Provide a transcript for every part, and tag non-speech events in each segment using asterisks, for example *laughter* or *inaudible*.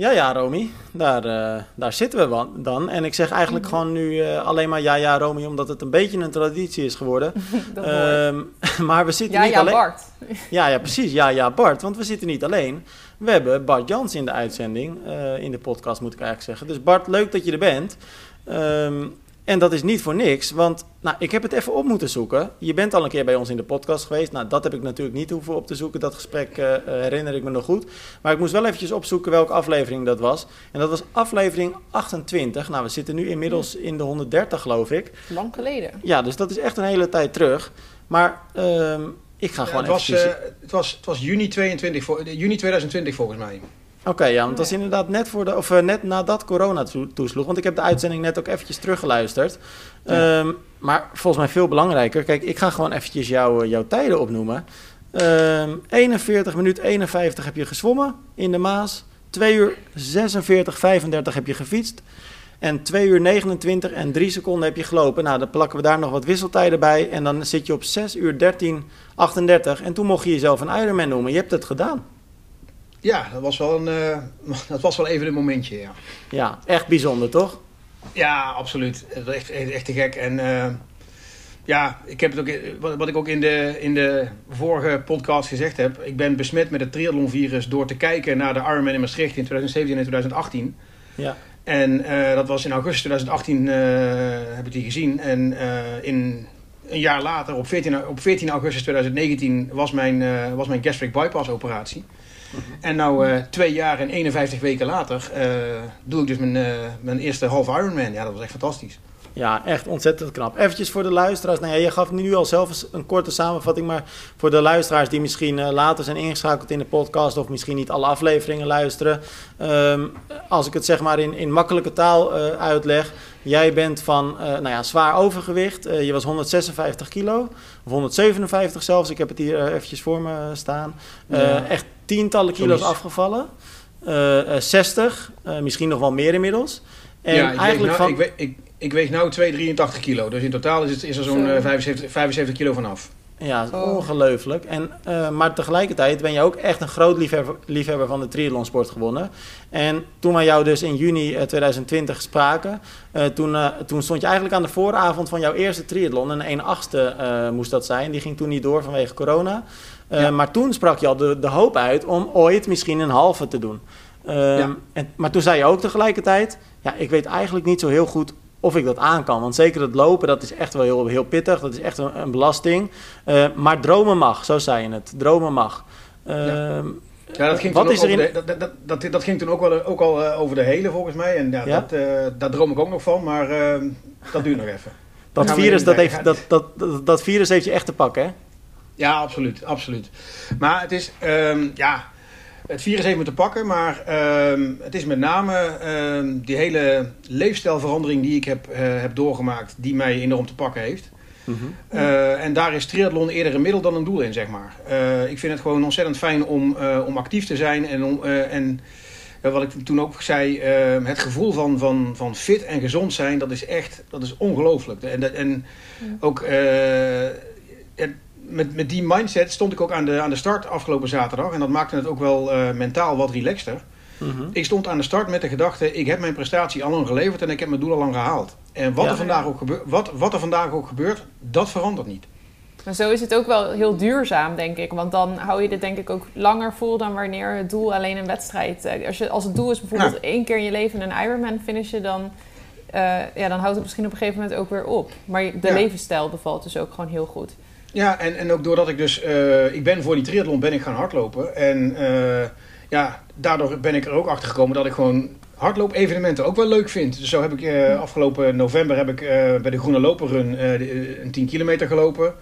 Ja, ja, Romy. Daar, uh, daar zitten we dan. En ik zeg eigenlijk mm -hmm. gewoon nu uh, alleen maar ja, ja, Romy, omdat het een beetje een traditie is geworden. *laughs* um, *laughs* maar we zitten ja, niet ja, alleen... Bart. *laughs* Ja, ja, precies. Ja, ja, Bart. Want we zitten niet alleen. We hebben Bart Jans in de uitzending, uh, in de podcast moet ik eigenlijk zeggen. Dus Bart, leuk dat je er bent. Um, en dat is niet voor niks, want nou, ik heb het even op moeten zoeken. Je bent al een keer bij ons in de podcast geweest. Nou, dat heb ik natuurlijk niet hoeven op te zoeken. Dat gesprek uh, herinner ik me nog goed. Maar ik moest wel eventjes opzoeken welke aflevering dat was. En dat was aflevering 28. Nou, we zitten nu inmiddels in de 130, geloof ik. Lang geleden. Ja, dus dat is echt een hele tijd terug. Maar uh, ik ga ja, gewoon het was, eventjes... uh, het, was, het was juni, 22, juni 2020 volgens mij. Oké, okay, ja, want dat is inderdaad net, voor de, of, uh, net nadat corona toesloeg. Want ik heb de uitzending net ook eventjes teruggeluisterd. Ja. Um, maar volgens mij veel belangrijker. Kijk, ik ga gewoon eventjes jou, jouw tijden opnoemen. Um, 41 minuut 51 heb je gezwommen in de Maas. 2 uur 46, 35 heb je gefietst. En 2 uur 29 en 3 seconden heb je gelopen. Nou, dan plakken we daar nog wat wisseltijden bij. En dan zit je op 6 uur 13, 38. En toen mocht je jezelf een Ironman noemen. Je hebt het gedaan. Ja, dat was wel, een, uh, *laughs* dat was wel even een momentje, ja. Ja, echt bijzonder, toch? Ja, absoluut. Echt, echt te gek. En uh, ja, ik heb het ook, wat, ik ook in de, in de vorige podcast gezegd heb. Ik ben besmet met het triathlonvirus door te kijken naar de Ironman in Maastricht in 2017 en 2018. Ja. En uh, dat was in augustus 2018 heb ik die gezien. En in een jaar later, op 14, op 14 augustus 2019, was mijn, was mijn gastric bypass operatie. En nou uh, twee jaar en 51 weken later uh, doe ik dus mijn, uh, mijn eerste half Ironman. Ja, dat was echt fantastisch. Ja, echt ontzettend knap. Eventjes voor de luisteraars. Nou ja, je gaf nu al zelf een korte samenvatting. Maar voor de luisteraars die misschien later zijn ingeschakeld in de podcast... of misschien niet alle afleveringen luisteren. Um, als ik het zeg maar in, in makkelijke taal uitleg... Jij bent van nou ja, zwaar overgewicht. je was 156 kilo. Of 157 zelfs. Ik heb het hier eventjes voor me staan. Ja. Echt tientallen kilo's afgevallen. Uh, uh, 60, uh, misschien nog wel meer inmiddels. En ja, ik eigenlijk weeg nou, van... ik, weeg, ik, ik weeg nu 283 kilo. Dus in totaal is, het, is er zo'n 75, 75 kilo vanaf. Ja, oh. ongelooflijk. En, uh, maar tegelijkertijd ben je ook echt een groot liefhebber, liefhebber van de triathlonsport gewonnen. En toen wij jou dus in juni uh, 2020 spraken, uh, toen, toen stond je eigenlijk aan de vooravond van jouw eerste triathlon. En een achtste moest dat zijn. Die ging toen niet door vanwege corona. Ja. Maar toen sprak je al de, de, hoop uit om ooit misschien een halve te doen. ja. en, maar toen zei je ook tegelijkertijd, ja, ik weet eigenlijk niet zo heel goed of ik dat aan kan. Want zeker het lopen, dat is echt wel heel, heel pittig. Dat is echt een, een belasting. Uh, maar dromen mag, zo zei je het. Dromen mag. Uh, ja. ja. dat ging, wat is er in... de, dat, dat, dat, dat, ging toen ook, wel, ook al uh, over de hele, volgens mij. En ja, ja? Dat, daar droom ik ook nog van, maar dat duurt nog even. Dat virus, dat, heeft, dat, dat, dat, dat virus heeft je echt te pakken, hè? Ja, absoluut, absoluut. Maar het is, um, ja, het virus heeft me te pakken, maar um, het is met name um, die hele leefstijlverandering die ik heb, uh, heb doorgemaakt, die mij enorm te pakken heeft. Mm -hmm. uh, en daar is triathlon eerder een middel dan een doel in, zeg maar. Uh, ik vind het gewoon ontzettend fijn om, om actief te zijn en, om, en wat ik toen ook zei, het gevoel van, van, van fit en gezond zijn, dat is echt, dat is ongelooflijk. En, en ja. ook het, met, met die mindset stond ik ook aan de, aan de start afgelopen zaterdag. En dat maakte het ook wel uh, mentaal wat relaxter. Mm -hmm. Ik stond aan de start met de gedachte: ik heb mijn prestatie al lang geleverd en ik heb mijn doel al lang gehaald. En wat, ja, er, vandaag ja. ook gebeurt, wat, wat er vandaag ook gebeurt, dat verandert niet. Maar zo is het ook wel heel duurzaam, denk ik. Want dan hou je dit denk ik ook langer vol dan wanneer het doel alleen een wedstrijd... Als, je, als het doel is bijvoorbeeld één keer in je leven een Ironman finishen... dan, uh, ja, dan houdt het misschien op een gegeven moment ook weer op. Maar de levensstijl bevalt dus ook gewoon heel goed. Ja, en, en ook doordat ik dus... Uh, ik ben voor die triathlon ben ik gaan hardlopen. En uh, ja, daardoor ben ik er ook achter gekomen dat ik gewoon hardloop-evenementen ook wel leuk vind. Dus zo heb ik uh, afgelopen november heb ik bij de Groene Loperrun een 10 kilometer gelopen.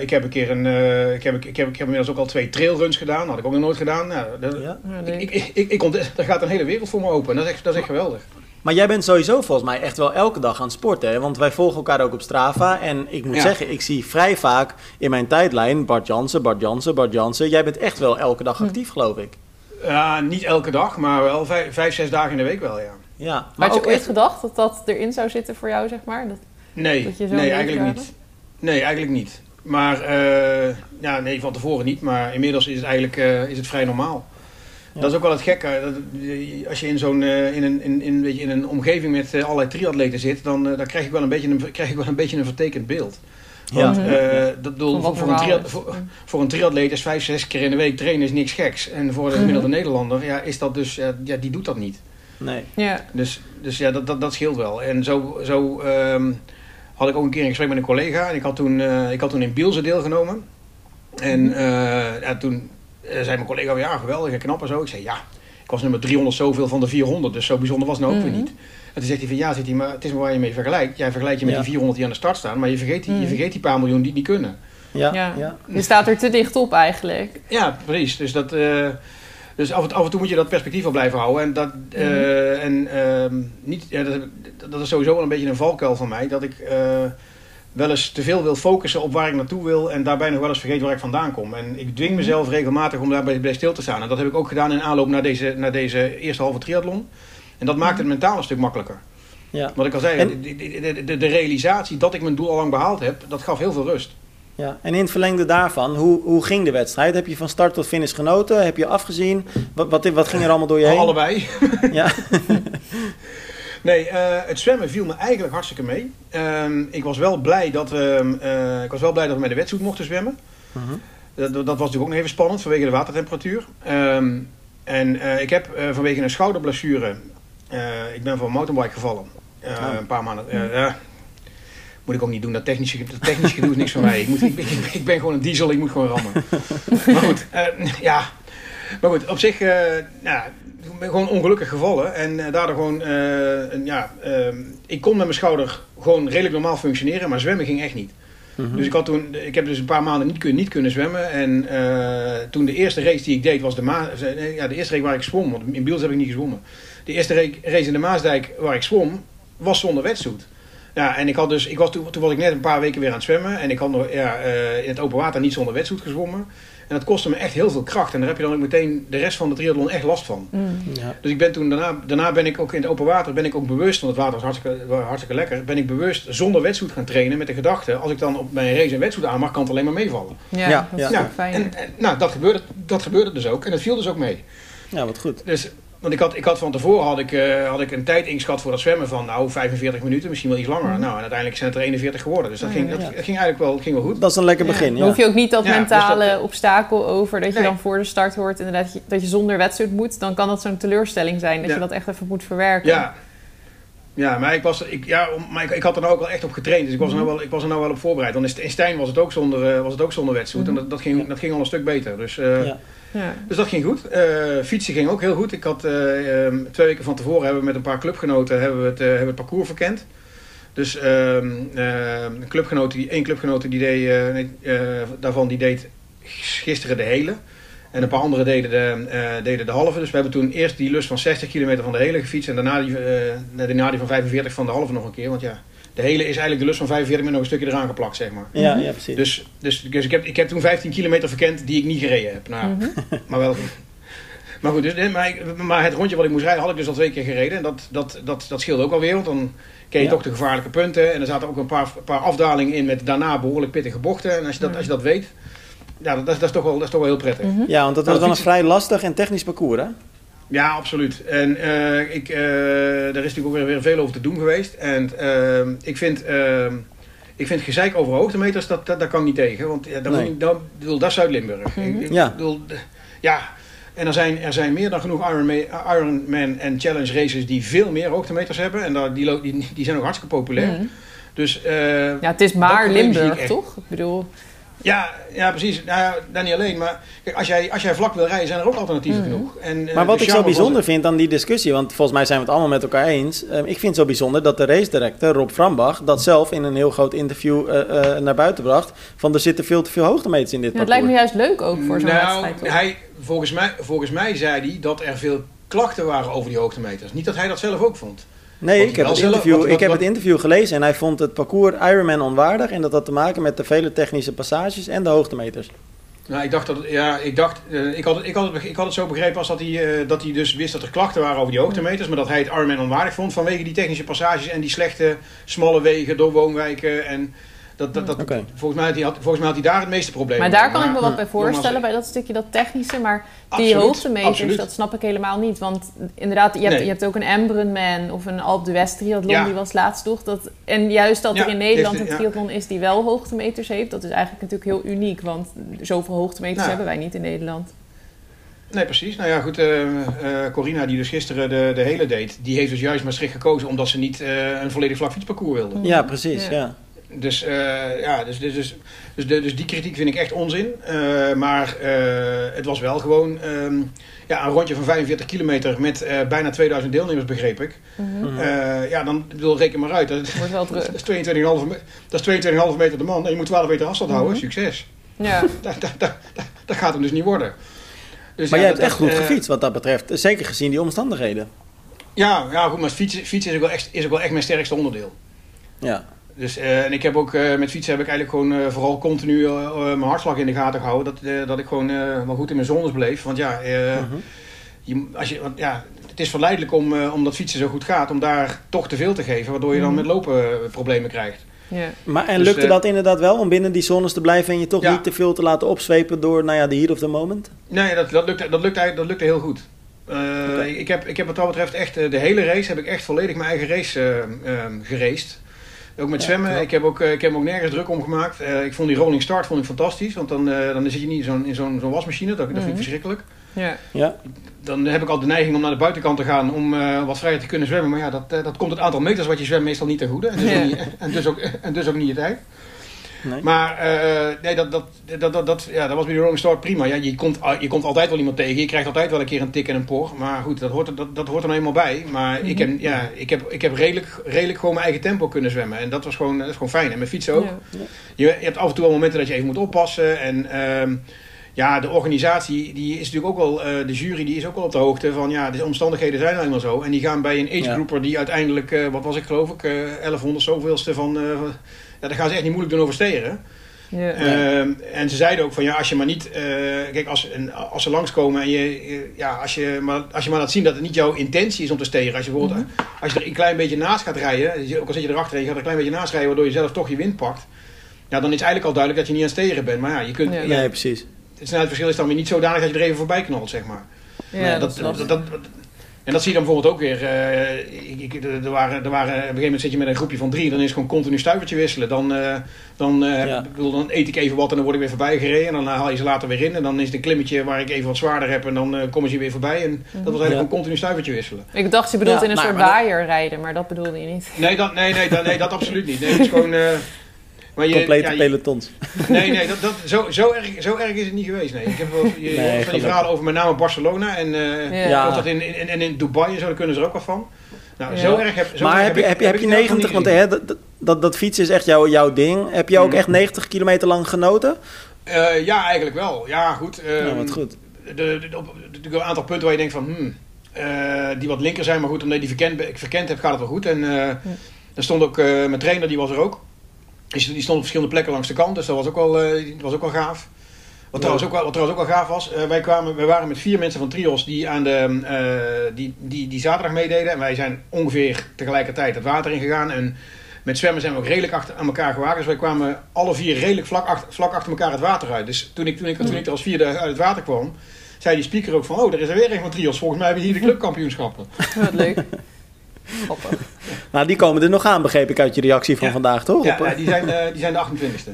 ik heb een keer een... ik, heb, ik, heb, ik heb inmiddels ook al twee trailruns gedaan. Had ik ook nog nooit gedaan. Nou, dat, ja, nee. ik, ik, ik, ik daar *laughs* gaat een hele wereld voor me open. En dat is echt, dat is echt geweldig. Maar jij bent sowieso volgens mij echt wel elke dag aan het sporten. Hè? Want wij volgen elkaar ook op Strava. En ik moet ja. zeggen, ik zie vrij vaak in mijn tijdlijn Bart Jansen, Bart Jansen, Bart Jansen. Jij bent echt wel elke dag actief, hm. geloof ik. Ja, niet elke dag, maar wel vijf, vijf, zes dagen in de week wel, ja. ja maar Had je ook ooit echt... gedacht dat dat erin zou zitten voor jou, zeg maar? Dat, nee, dat je zo nee eigenlijk niet. Nee, eigenlijk niet. Maar, uh, ja, nee, van tevoren niet. Maar inmiddels is het eigenlijk uh, is het vrij normaal. Dat is ook wel het gekke. Dat, eh, als je in zo'n in een, in, in, weet je, in een omgeving met uh, allerlei triatleten zit, dan, dan krijg, ik wel een beetje een, *laughs* krijg ik wel een beetje een vertekend beeld. Want ja. dat doel, voor, voor, een triat, voor, voor, een triatleet is vijf, zes keer in de week trainen is niks geks. En voor de gemiddelde Nederlander ja, is dat dus, ja, die doet dat niet. Nee. Ja. Dus, dus ja, dat, dat, dat scheelt wel. En zo, zo um, had ik ook een keer een gesprek met een collega. En ik had toen, uh, ik had toen in Bielsen deelgenomen. En uh, ja, toen zei mijn collega, ja geweldig en knap en zo. Ik zei ja, ik was nummer 300 zoveel van de 400. Dus zo bijzonder was het nou ook mm -hmm. weer niet. En toen zegt hij van ja, zegt hij, maar het is maar waar je mee vergelijkt. Jij vergelijkt je met ja. die 400 die aan de start staan. Maar je vergeet die, mm. je vergeet die paar miljoen die het niet kunnen. Ja, ja. ja. Je staat er te dicht op eigenlijk. Ja, precies. Dus dat... Dus af en, af en, toe moet je dat perspectief wel blijven houden. En, dat, mm. uh, en uh, niet, ja, dat, dat, is sowieso wel een beetje een valkuil van mij. Dat ik wel eens te veel wil focussen op waar ik naartoe wil. En daarbij nog wel eens vergeet waar ik vandaan kom. En ik dwing mezelf regelmatig om daarbij bij stil te staan. En dat heb ik ook gedaan in aanloop naar deze, naar deze eerste halve triathlon. En dat maakt het mentaal een stuk makkelijker. Ja. Wat ik al zei, en... de, de, de, de realisatie dat ik mijn doel al lang behaald heb, dat gaf heel veel rust. Ja, en in het verlengde daarvan, hoe, hoe ging de wedstrijd? Heb je van start tot finish genoten? Heb je afgezien? Wat, wat, wat ging er allemaal door je heen? Allebei. Ja. *laughs* nee, uh, het zwemmen viel me eigenlijk hartstikke mee. Uh, ik, was wel blij dat we, uh, ik was wel blij dat we met de wetsuit mochten zwemmen. -huh. dat, dat, was natuurlijk ook nog even spannend vanwege de watertemperatuur. Um, en ik heb vanwege een schouderblessure, ik ben van een mountainbike gevallen. Oh. Een paar maanden, moet ik ook niet doen. Dat technische, dat technische gedoe is niks van mij. Ik, moet, ik, ik, ik, ben gewoon een diesel, ik moet gewoon rammen. *laughs* maar goed, ja. Maar goed, op zich, uh, ja, ben gewoon ongelukkig gevallen. En uh, daardoor gewoon, ja, ehm, ik kon met mijn schouder gewoon redelijk normaal functioneren. Maar zwemmen ging echt niet. Mm -hmm. Dus ik, had toen, ik heb dus een paar maanden niet, kun, niet kunnen zwemmen. En toen de eerste race die ik deed was de, Ma ja, de eerste race waar ik zwom. Want in Biels heb ik niet gezwommen. De eerste race in de Maasdijk waar ik zwom, was zonder wetsuit. Ja, en ik had dus, ik was, toen, toen was ik net een paar weken weer aan het zwemmen. En ik had nog ja, uh, in het open water niet zonder wetsuit gezwommen. En dat kostte me echt heel veel kracht. En daar heb je dan ook meteen de rest van de triathlon echt last van. Mm. Ja. Dus ik ben toen daarna, daarna ben ik ook in het open water, ben ik ook bewust, want het water was hartstikke, hartstikke lekker, ben ik bewust zonder wetsuit gaan trainen met de gedachte, als ik dan op mijn race een wetsuit aan mag, kan het alleen maar meevallen. Ja, ja, dat is ja. fijn. En, en, nou, dat gebeurde, dat gebeurde dus ook. En dat viel dus ook mee. Ja, wat goed. Dus want ik had, ik had van tevoren had ik, uh, had ik een tijd ingeschat voor dat zwemmen van nou 45 minuten, misschien wel iets langer. Mm. Nou, en uiteindelijk zijn het er 41 geworden. Dus dat, ging, dat, ja. ging eigenlijk wel, ging wel goed. Dat is een lekker begin. Ja. Dan hoef je ook niet dat mentale dus dat, obstakel over dat je nee. dan voor de start hoort inderdaad je, dat je zonder wedstrijd moet. Dan kan dat zo'n teleurstelling zijn dat je dat echt even moet verwerken. Ja. Ja, maar ik, was, ik, ja, maar ik, ik had er nou ook wel echt op getraind. Dus ik was, er, nou wel, ik was er nou wel op voorbereid. Want in Stijn was het ook zonder, uh, was het ook zonder wedstrijd. Mm. En dat, dat, ging, dat ging al een stuk beter. Dus uh, ja. Dus dat ging goed. Uh, fietsen ging ook heel goed. Ik had uh, um, twee weken van tevoren hebben we met een paar clubgenoten hebben we het, uh, hebben het parcours verkend. Dus een clubgenoot, die, één clubgenoot die deed, daarvan die deed gisteren de hele. En een paar anderen deden de, deden de halve. Dus we hebben toen eerst die lus van 60 kilometer van de hele gefietst. En daarna die, daarna die van 45 van de halve nog een keer. Want ja, de hele is eigenlijk de lus van 45 met nog een stukje eraan geplakt, zeg maar. Ja, ja precies. Dus, dus, dus ik, heb, ik heb toen 15 kilometer verkend die ik niet gereden heb. Nou, mm -hmm. *laughs* maar wel Maar goed, dus, maar, maar, het rondje wat ik moest rijden had ik dus al twee keer gereden. En dat, dat, dat, dat scheelde ook alweer, want dan ken je ja. toch de gevaarlijke punten. En er zaten ook een paar, paar afdalingen in met daarna behoorlijk pittige bochten. En als je dat, als je dat weet, ja, dat, dat, is, toch wel, dat is toch wel heel prettig. Mm -hmm. Ja, want dat was wel een vrij lastig en technisch parcours, hè? Ja, absoluut. En uh, ik, uh, daar is natuurlijk ook weer, weer veel over te doen geweest. En uh, ik vind... ik vind gezeik over hoogtemeters, dat, dat, dat kan ik niet tegen. Want ja, dat, nee. dat, dat, dat is Zuid-Limburg. Mm -hmm. Ja. Bedoel, ja. En er zijn, er zijn meer dan genoeg Ironman, en Challenge races die veel meer hoogtemeters hebben. En daar, die, die, die zijn ook hartstikke populair. Mm -hmm. Dus, ja, het is maar Limburg, toch? Ik bedoel... Ja, ja precies. Nou, dat niet alleen. Maar kijk, als, jij, als jij vlak wil rijden, zijn er ook alternatieven mm. genoeg. En, maar wat ik zo bijzonder vind aan die discussie, want volgens mij zijn we het allemaal met elkaar eens. Uh, ik vind het zo bijzonder dat de race director Rob Frambach dat zelf in een heel groot interview uh, uh, naar buiten bracht. Van er zitten veel te veel hoogtemeters in dit ja, Het lijkt me juist leuk ook voor zo'n nou, wedstrijd. Hij, volgens, mij, volgens mij zei hij dat er veel klachten waren over die hoogtemeters. Niet dat hij dat zelf ook vond. Nee, ik heb, het interview, wat, wat, ik heb het interview gelezen en hij vond het parcours Ironman onwaardig. En dat had te maken met de vele technische passages en de hoogtemeters. Nou, ik dacht dat, ja, ik dacht, uh, ik, had, ik, had het, ik had het zo begrepen als dat hij, uh, dat hij dus wist dat er klachten waren over die hoogtemeters, maar dat hij het Ironman onwaardig vond vanwege die technische passages en die slechte, smalle wegen door woonwijken. En Dat, dat, dat, volgens, mij had hij, volgens mij had hij daar het meeste probleem Maar daar kan ik me wat bij voorstellen, bij dat stukje dat technische. Maar die hoogtemeters, dat snap ik helemaal niet. Want inderdaad, je hebt, je hebt ook een Embrunman of een Alp d'Huez triathlon, ja. die was laatst toch. Dat, en juist dat er in Nederland een triathlon is die wel hoogtemeters heeft, dat is eigenlijk natuurlijk heel uniek. Want zoveel hoogtemeters hebben wij niet in Nederland. Nee, precies. Nou ja, goed. Uh, Corina, die dus gisteren de, de hele deed, die heeft dus juist Maastricht gekozen omdat ze niet uh, een volledig vlak fietsparcours wilde. Ja, precies. ja. Dus, uh, ja, dus, dus, dus, dus, dus die kritiek vind ik echt onzin. Uh, maar uh, het was wel gewoon um, ja, een rondje van 45 kilometer met bijna 2000 deelnemers, begreep ik. Mm -hmm. ja, dan bedoel, reken maar uit. Dat, Wordt wel *laughs* dat, is 22,5 dat is 22,5 meter de man en je moet 12 meter afstand mm -hmm. houden. Succes. Ja. *laughs* dat, dat, dat, dat, gaat hem dus niet worden. Dus maar ja, jij hebt echt goed gefietst wat dat betreft. Zeker gezien die omstandigheden. Ja, ja goed, maar fietsen, fietsen is, ook wel echt, is ook wel echt mijn sterkste onderdeel. Ja. Dus, uh, en ik heb ook uh, met fietsen heb ik eigenlijk gewoon uh, vooral continu mijn hartslag in de gaten gehouden. Dat, dat ik gewoon wel goed in mijn zones bleef. Want ja, -huh. je, als je, want, ja het is verleidelijk om, omdat fietsen zo goed gaat, om daar toch te veel te geven. Waardoor je dan -huh. met lopen problemen krijgt. Ja. Maar en lukte dus, dat inderdaad wel om binnen die zones te blijven en je toch ja. niet te veel te laten opzwepen door nou ja, de heat of the moment? Nee, dat, dat, lukte, dat, lukte, dat lukte heel goed. Uh, okay. ik, heb, ik heb wat dat betreft echt de hele race heb ik echt volledig mijn eigen race uh, uh, geraced. Ook met zwemmen. Ja, ik, heb ook, ik heb hem ook nergens druk om gemaakt. ik vond die rolling start vond ik fantastisch. Want dan, dan zit je niet zo in zo'n zo'n wasmachine. Dat, dat vind ik Mhm. verschrikkelijk. Ja. Ja. Dan heb ik al de neiging om naar de buitenkant te gaan om wat vrijer te kunnen zwemmen. Maar ja, dat, dat komt het aantal meters wat je zwemt meestal niet ten goede. En dus, Ja. ook, niet, en dus, ook, en dus ook niet je tijd. Nee. Maar eh, nee, dat, dat, dat, dat, dat, ja, dat was bij de Rolling Start prima. Ja, je, komt, je komt altijd wel iemand tegen. Je krijgt altijd wel een keer een tik en een por. Maar goed, dat hoort, er- dat, dat hoort er nou eenmaal bij. Maar ik heb, ja, ik heb, ik heb redelijk, redelijk gewoon mijn eigen tempo kunnen zwemmen. En dat was gewoon, dat is gewoon fijn. En met fietsen ook. Ja. Je, je hebt af en toe wel momenten dat je even moet oppassen. En ehm, ja, de organisatie, die is natuurlijk ook wel, eh, de jury die is ook wel op de hoogte van, ja, de omstandigheden zijn nou eenmaal zo. En die gaan bij een agegroeper die uiteindelijk, eh, wat was ik geloof ik, eh 1100 zoveelste van, eh, ja, daar gaan ze echt niet moeilijk doen over steren. Ja. Ehm, en ze zeiden ook van ja, als je maar niet. eh, kijk, als, en als ze langskomen en je. je- ja, als je, maar, als je maar laat zien dat het niet jouw intentie is om te steren. Als je bijvoorbeeld. Als je er een klein beetje naast gaat rijden. Ook al zit je erachter en je gaat er een klein beetje naast rijden. waardoor je zelf toch je wind pakt. Ja, dan is eigenlijk al duidelijk dat je niet aan het steren bent. Maar ja, je kunt. Ja. precies. het snelheidsverschil is dan weer niet zodanig dat je er even voorbij knalt, zeg maar. Ja, dat, dat, en dat zie je dan bijvoorbeeld ook weer. eh, ik, ik, er, waren, er waren, op een gegeven moment zit je met een groepje van drie. Dan is het gewoon continu stuivertje wisselen. Dan, eh, dan, eh, Ja. ik bedoel, dan eet ik even wat en dan word ik weer voorbij gereden. En dan haal je ze later weer in. En dan is het een klimmetje waar ik even wat zwaarder heb. En dan eh, komen ze weer voorbij. En dat was eigenlijk Ja. gewoon continu stuivertje wisselen. Ik dacht, je bedoelt Ja, in een maar- soort waaier rijden, maar dat bedoelde je niet. Nee, dat, nee, nee, dat, nee, dat absoluut niet. Nee, het is *laughs* gewoon... maar je, Complete ja, je- pelotons. *laughs* Nee, nee, dat, dat, zo, zo, erg, zo erg is het niet geweest. Nee. Ik heb wel je, Nee, van die verhalen over met name Barcelona en, eh Ja. geloof dat in, in, en in Dubai en zo, daar kunnen ze er ook wat van. Nou, Ja. zo erg heb, zo maar erg heb je, ik- heb je, heb je in elk geval 90, want hè, dat, dat, dat fietsen is echt jouw, jouw ding. Heb je ook Mhm. echt 90 kilometer lang genoten? Eh, ja, eigenlijk wel. Ja, goed. Ja, wat goed. De, op- een aantal punten waar je denkt van, hmm, eh, die wat linker zijn, maar goed, omdat je die verkend, verkend hebt, gaat het wel goed. En eh er stond ook, eh, mijn trainer, die was er ook. Die die stond op verschillende plekken langs de kant, dus dat was ook wel, eh, dat was ook wel gaaf. Wat, trouwens ook wel, wat trouwens ook wel gaaf was, eh, wij, kwamen, wij waren met vier mensen van Trios die, aan de, eh, die, die, die zaterdag meededen. En wij zijn ongeveer tegelijkertijd het water ingegaan. En met zwemmen zijn we ook redelijk achter, aan elkaar gewaagd. Dus wij kwamen alle vier redelijk vlak achter, vlak achter elkaar het water uit. Dus toen ik, toen ik, toen ik er als vierde uit het water kwam, zei die speaker ook van... Oh, er is er weer een van Trios. Volgens mij hebben we hier de clubkampioenschappen. *laughs* Wat leuk. Grappig. *laughs* Nou, die komen er nog aan, begreep ik uit je reactie van Ja. vandaag, toch? Ja, Op, eh, ja, die, zijn, eh, die zijn de 28e.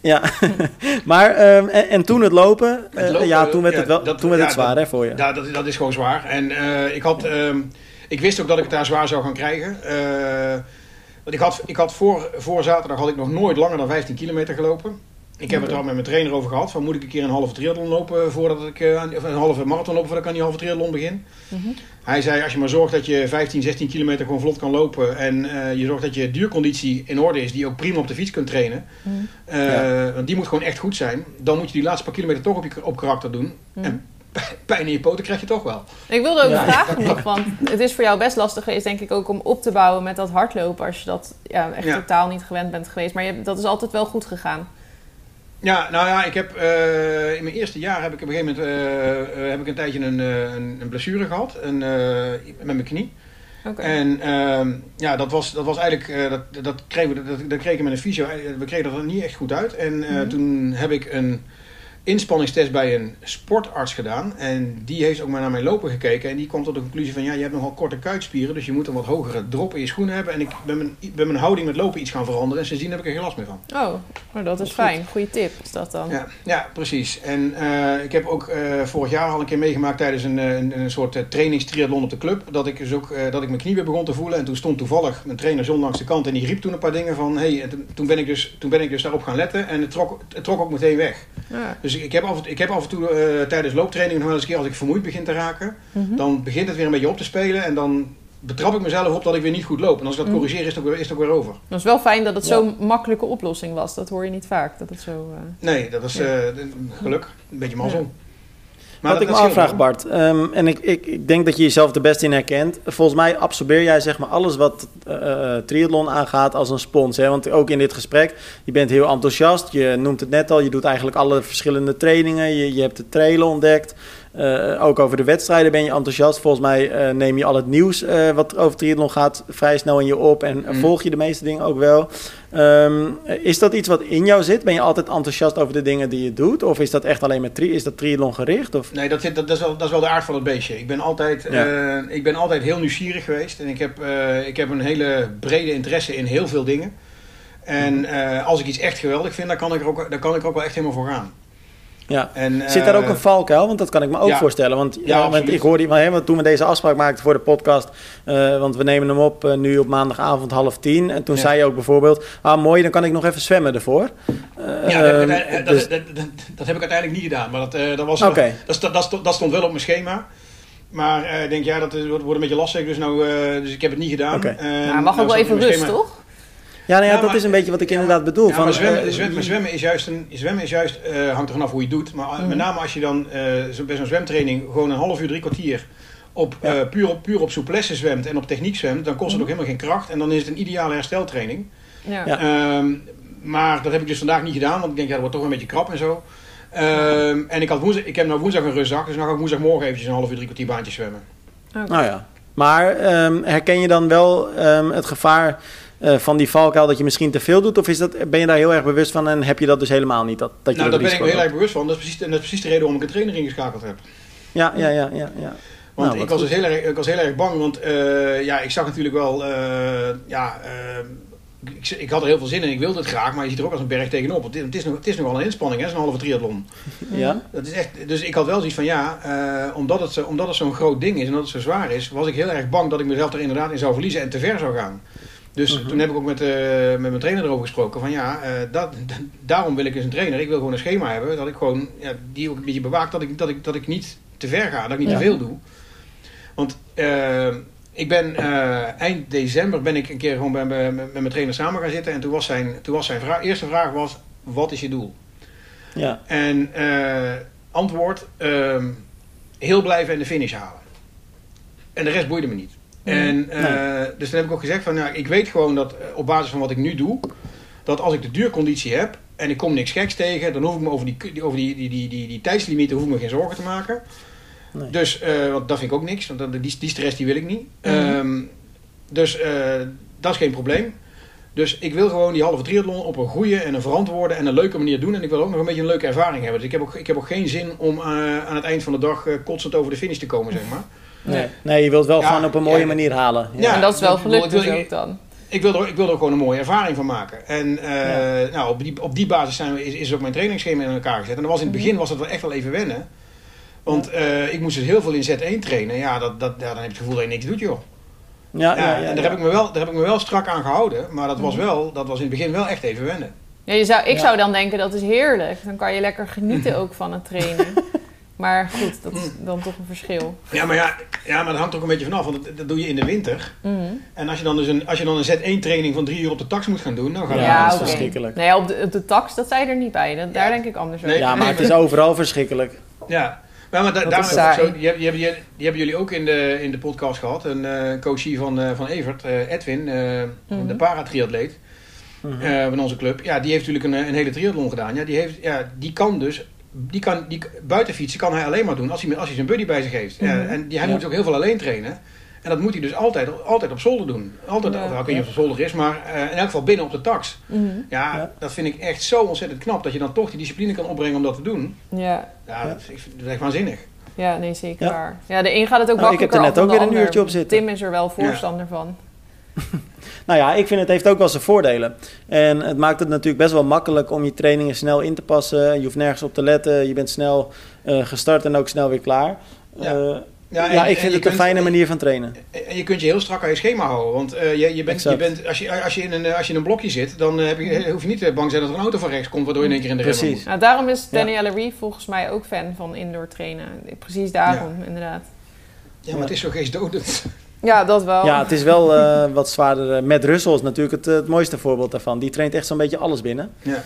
ja. *laughs* maar, ehm, en, en toen het lopen, Het eh, ja, toen werd ja, het wel dat- toen werd ja, het zwaar dat- hè, voor je. Ja, dat, dat is gewoon zwaar. En eh, ik, had, ehm, ik wist ook dat ik het daar zwaar zou gaan krijgen. Eh, want ik had, ik had voor, voor zaterdag had ik nog nooit langer dan 15 kilometer gelopen. Ik heb het er al met mijn trainer over gehad. Van moet ik een keer een halve triathlon lopen voordat ik eh, of een halve marathon lopen voordat ik aan die halve triathlon begin. Mhm. Hij zei als je maar zorgt dat je 15, 16 kilometer gewoon vlot kan lopen en eh, je zorgt dat je duurconditie in orde is, die je ook prima op de fiets kunt trainen. Mhm. eh, Want die moet gewoon echt goed zijn. Dan moet je die laatste paar kilometer toch op, je, op karakter doen. Mhm. En *laughs* pijn in je poten krijg je toch wel. Ik wilde ook Ja. vragen nog, *laughs* want het is voor jou best lastig geweest, denk ik, ook om op te bouwen met dat hardlopen. Als je dat ja, echt Ja. totaal niet gewend bent geweest. Maar je, dat is altijd wel goed gegaan. Ja, nou ja, ik heb eh, in mijn eerste jaar heb ik op een gegeven moment eh, eh, heb ik een tijdje een, een, een blessure gehad een, met mijn knie. En ehm, ja, dat was, dat was eigenlijk, dat, dat, kregen we, dat, dat kregen we met een fysio. We kregen dat er niet echt goed uit. En Mhm. toen heb ik een inspanningstest bij een sportarts gedaan. En die heeft ook maar naar mijn lopen gekeken. En die kwam tot de conclusie van, ja, je hebt nogal korte kuitspieren. Dus je moet een wat hogere drop in je schoenen hebben. En ik ben mijn, ben mijn houding met lopen iets gaan veranderen. En sindsdien heb ik er geen last meer van. Oh, maar dat is fijn. Goeie tip is dat dan. Ja, ja precies. En eh, ik heb ook eh, vorig jaar al een keer meegemaakt tijdens een, eh, een, een soort trainingstriathlon op de club. Dat ik dus ook dat ik mijn knie weer begon te voelen. En toen stond toevallig mijn trainer John langs de kant en die riep toen een paar dingen van hey, en toen- toen, ben ik dus, toen ben ik dus daarop gaan letten en het trok, het trok ook meteen weg. Ja. Dus ik heb af, en- ik heb af en toe eh, tijdens looptraining nog wel eens een keer als ik vermoeid begin te raken, Mhm. dan begint het weer een beetje op te spelen en dan betrap ik mezelf op dat ik weer niet goed loop. En als ik dat Mhm. corrigeer is het ook weer, is het ook weer over. Dat is wel fijn dat het Ja. zo'n makkelijke oplossing was. Dat hoor je niet vaak. Dat het zo... eh, Nee, dat is Ja. eh, een geluk. Een beetje mazzel. Wat dat- ik me afvraag. Bart, ehm, en ik, ik, ik denk dat je jezelf er best in herkent. Volgens mij absorbeer jij zeg maar alles wat eh, triathlon aangaat als een spons. Hè? Want ook in dit gesprek, je bent heel enthousiast. Je noemt het net al, je doet eigenlijk alle verschillende trainingen. Je, je hebt de trailen ontdekt. Eh, ook over de wedstrijden ben je enthousiast. Volgens mij eh, neem je al het nieuws eh, wat over triathlon gaat vrij snel in je op. En Mhm. volg je de meeste dingen ook wel. Ehm, is dat iets wat in jou zit? Ben je altijd enthousiast over de dingen die je doet? Of is dat echt alleen met tri is dat triathlon gericht? Of? Nee, dat, zit, dat, dat, is wel, dat is wel de aard van het beestje. Ik ben altijd, Ja. ik ben altijd heel nieuwsgierig geweest. En ik heb, ik heb een hele brede interesse in heel veel dingen. En eh, als ik iets echt geweldig vind, dan kan ik er ook, dan kan ik er ook wel echt helemaal voor gaan. Ja. En, Zit daar ook eh, een valkuil? Want dat kan ik me ook ja. voorstellen. Want, Ja, ja, want ik hoorde, hè, want toen we deze afspraak maakten voor de podcast, eh, want we nemen hem op eh, nu op maandagavond half tien. En toen Ja. zei je ook bijvoorbeeld, ah mooi, dan kan ik nog even zwemmen ervoor. Eh, Ja, dat, ehm, dat, dat, dus- dat, dat- dat heb ik uiteindelijk niet gedaan. Maar dat, eh, dat, was, Oké. dat, sto- dat, sto- dat stond wel op mijn schema. Maar eh, ik denk, ja, dat wordt, een beetje lastig. Dus, nou, eh, dus ik heb het niet gedaan. Oké. Eh, ja, nou mag ook wel even rust, schema- toch? Ja, nou ja, Ja, dat maar- is een beetje wat ik inderdaad bedoel. Ja, van, maar zwemmen, eh, zwemmen, zwemmen is juist, een, zwemmen is juist eh, hangt er vanaf hoe je het doet. Maar Mhm. met name als je dan eh, zo, bij zo'n zwemtraining gewoon een half uur, drie kwartier op, Ja. eh, puur, op, puur op souplesse zwemt en op techniek zwemt, dan kost het ook helemaal geen kracht. En dan is het een ideale hersteltraining. Ja. Ehm, maar dat heb ik dus vandaag niet gedaan, want ik denk, ja, dat wordt toch een beetje krap en zo. Ehm, en ik, had woensdag, ik heb nou woensdag een rustdag, dus dan ga ik woensdagmorgen eventjes een half uur, drie kwartier baantje zwemmen. Oké. Nou ja. Maar ehm, herken je dan wel ehm, het gevaar eh, van die valkuil dat je misschien te veel doet? Of is dat, ben je daar heel erg bewust van en heb je dat dus helemaal niet? Dat, dat je nou, daar ben ik heel erg bewust van. Dat is precies, en dat is precies de reden waarom ik een trainer ingeschakeld heb. Ja, ja, ja, ja. ja. Want Nou, ik, was dus heel erg, ik was heel erg bang, want eh, ja, ik zag natuurlijk wel, eh, ja, ik, ik had er heel veel zin in, ik wilde het graag, maar je ziet er ook als een berg tegenop. Want het, is, nog, het is nogal een inspanning, hè, zo'n halve triathlon. *laughs* ja? Dat is echt, dus ik had wel zoiets van, ja, omdat het, omdat het zo'n groot ding is en dat het zo zwaar is, was ik heel erg bang dat ik mezelf er inderdaad in zou verliezen en te ver zou gaan. Dus Mhm. toen heb ik ook met, eh, met mijn trainer erover gesproken van ja, eh, dat, daarom wil ik dus een trainer. Ik wil gewoon een schema hebben, dat ik gewoon, ja, die ook een beetje bewaakt, dat ik, dat ik, dat ik niet te ver ga, dat ik niet Ja. te veel doe. Want eh, ik ben eind december ben ik een keer gewoon bij, bij- met mijn trainer samen gaan zitten. En toen was zijn, toen was zijn vraag, eerste vraag was, wat is je doel? Ja. En antwoord, ehm, heel blijven en de finish halen. En de rest boeide me niet. En, eh, Dus toen heb ik ook gezegd van, nou, ik weet gewoon dat eh, op basis van wat ik nu doe, dat als ik de duurconditie heb en ik kom niks geks tegen, dan hoef ik me over die, over die, die, die, die, die tijdslimieten hoef ik me geen zorgen te maken. Nee. Dus, eh, want dat vind ik ook niks, want die, die stress die wil ik niet. Mhm. Ehm, dus dat is geen probleem. Dus ik wil gewoon die halve triathlon op een goede en een verantwoorde en een leuke manier doen. En ik wil ook nog een beetje een leuke ervaring hebben. Dus ik heb ook, ik heb ook geen zin om aan het eind van de dag kotsend over de finish te komen, zeg maar. Nee. nee, je wilt wel Ja, gewoon op een mooie ja, manier halen. Ja. Ja. en dat is wel gelukt dus ook dan. Ik wil, er, ik wil er gewoon een mooie ervaring van maken. En eh, nou, op, die, op die basis zijn we, is, is ook mijn trainingsschema in elkaar gezet. En dat was in het begin was dat wel echt wel even wennen. Want eh, ik moest dus heel veel in Z1 trainen. Ja, dat, dat, ja, dan heb je het gevoel dat je niks doet, joh. Ja, Ja, ja, ja, en daar, ja. heb ik me wel, daar heb ik me wel strak aan gehouden. Maar dat was, wel, dat was in het begin wel echt even wennen. Ja, je zou, ik Ja. zou dan denken dat is heerlijk. Dan kan je lekker genieten *laughs* ook van het trainen. *laughs* Maar goed, dat is dan toch een verschil. Ja, maar, ja, ja, maar dat hangt er ook een beetje vanaf. Want dat, dat doe je in de winter. Mhm. En als je dan dus een, als je dan een Z1-training van drie uur op de tax moet gaan doen, dan gaat Ja, het dat is verschrikkelijk. Nee, op de, op de tax, dat zei er niet bij. Dat, daar denk ik anders Nee. over. Ja, maar het is overal verschrikkelijk. Ja, maar, maar da- daarom is zo, die, hebben, die, hebben, die hebben jullie ook in de, in de podcast gehad. Een eh coachie van, eh, van Evert, eh, Edwin, eh, Mhm. de paratriatleet Mhm. eh, van onze club. Ja, die heeft natuurlijk een, een hele triathlon gedaan. Ja, die, heeft, ja, die kan dus, die kan, die, buiten fietsen kan hij alleen maar doen als hij, als hij zijn buddy bij zich heeft. Mhm. en die, hij Ja. moet ook heel veel alleen trainen. En dat moet hij dus altijd, altijd op zolder doen. Altijd, Ja. ja. ik weet niet of het op zolder is, maar eh, in elk geval binnen op de tax. Mhm. Ja, Ja. dat vind ik echt zo ontzettend knap. Dat je dan toch die discipline kan opbrengen om dat te doen. Ja. Ja, Ja. Dat, ik vind, dat is echt waanzinnig. ja, nee, zeker Ja. waar. Ja, de een gaat het ook Nou, ik heb er makkelijker net ook weer een uurtje op zitten. Tim is er wel voorstander van. *laughs* Nou ja, ik vind het heeft ook wel zijn voordelen. En het maakt het natuurlijk best wel makkelijk om je trainingen snel in te passen. Je hoeft nergens op te letten. Je bent snel eh, gestart en ook snel weer klaar. Ja. Ja, Ja, ja ik vind het een fijne manier van trainen. En je kunt je heel strak aan je schema houden. Want eh, je, je bent, je bent, als, je, als, je in een, eh, als je in een blokje zit, dan eh, heb je, hoef je niet eh, bang te zijn dat er een auto van rechts komt, waardoor je in één keer in de Precies. moet. Nou, daarom is Ja. Danielle Reeve volgens mij ook fan van indoor trainen. Precies daarom, inderdaad. Ja, maar het is zo geestdodend. Ja, dat wel. Ja, het is wel eh, wat zwaarder. Eh, Matt Russell is natuurlijk het, eh, het mooiste voorbeeld daarvan. Die traint echt zo'n beetje alles binnen. Ja.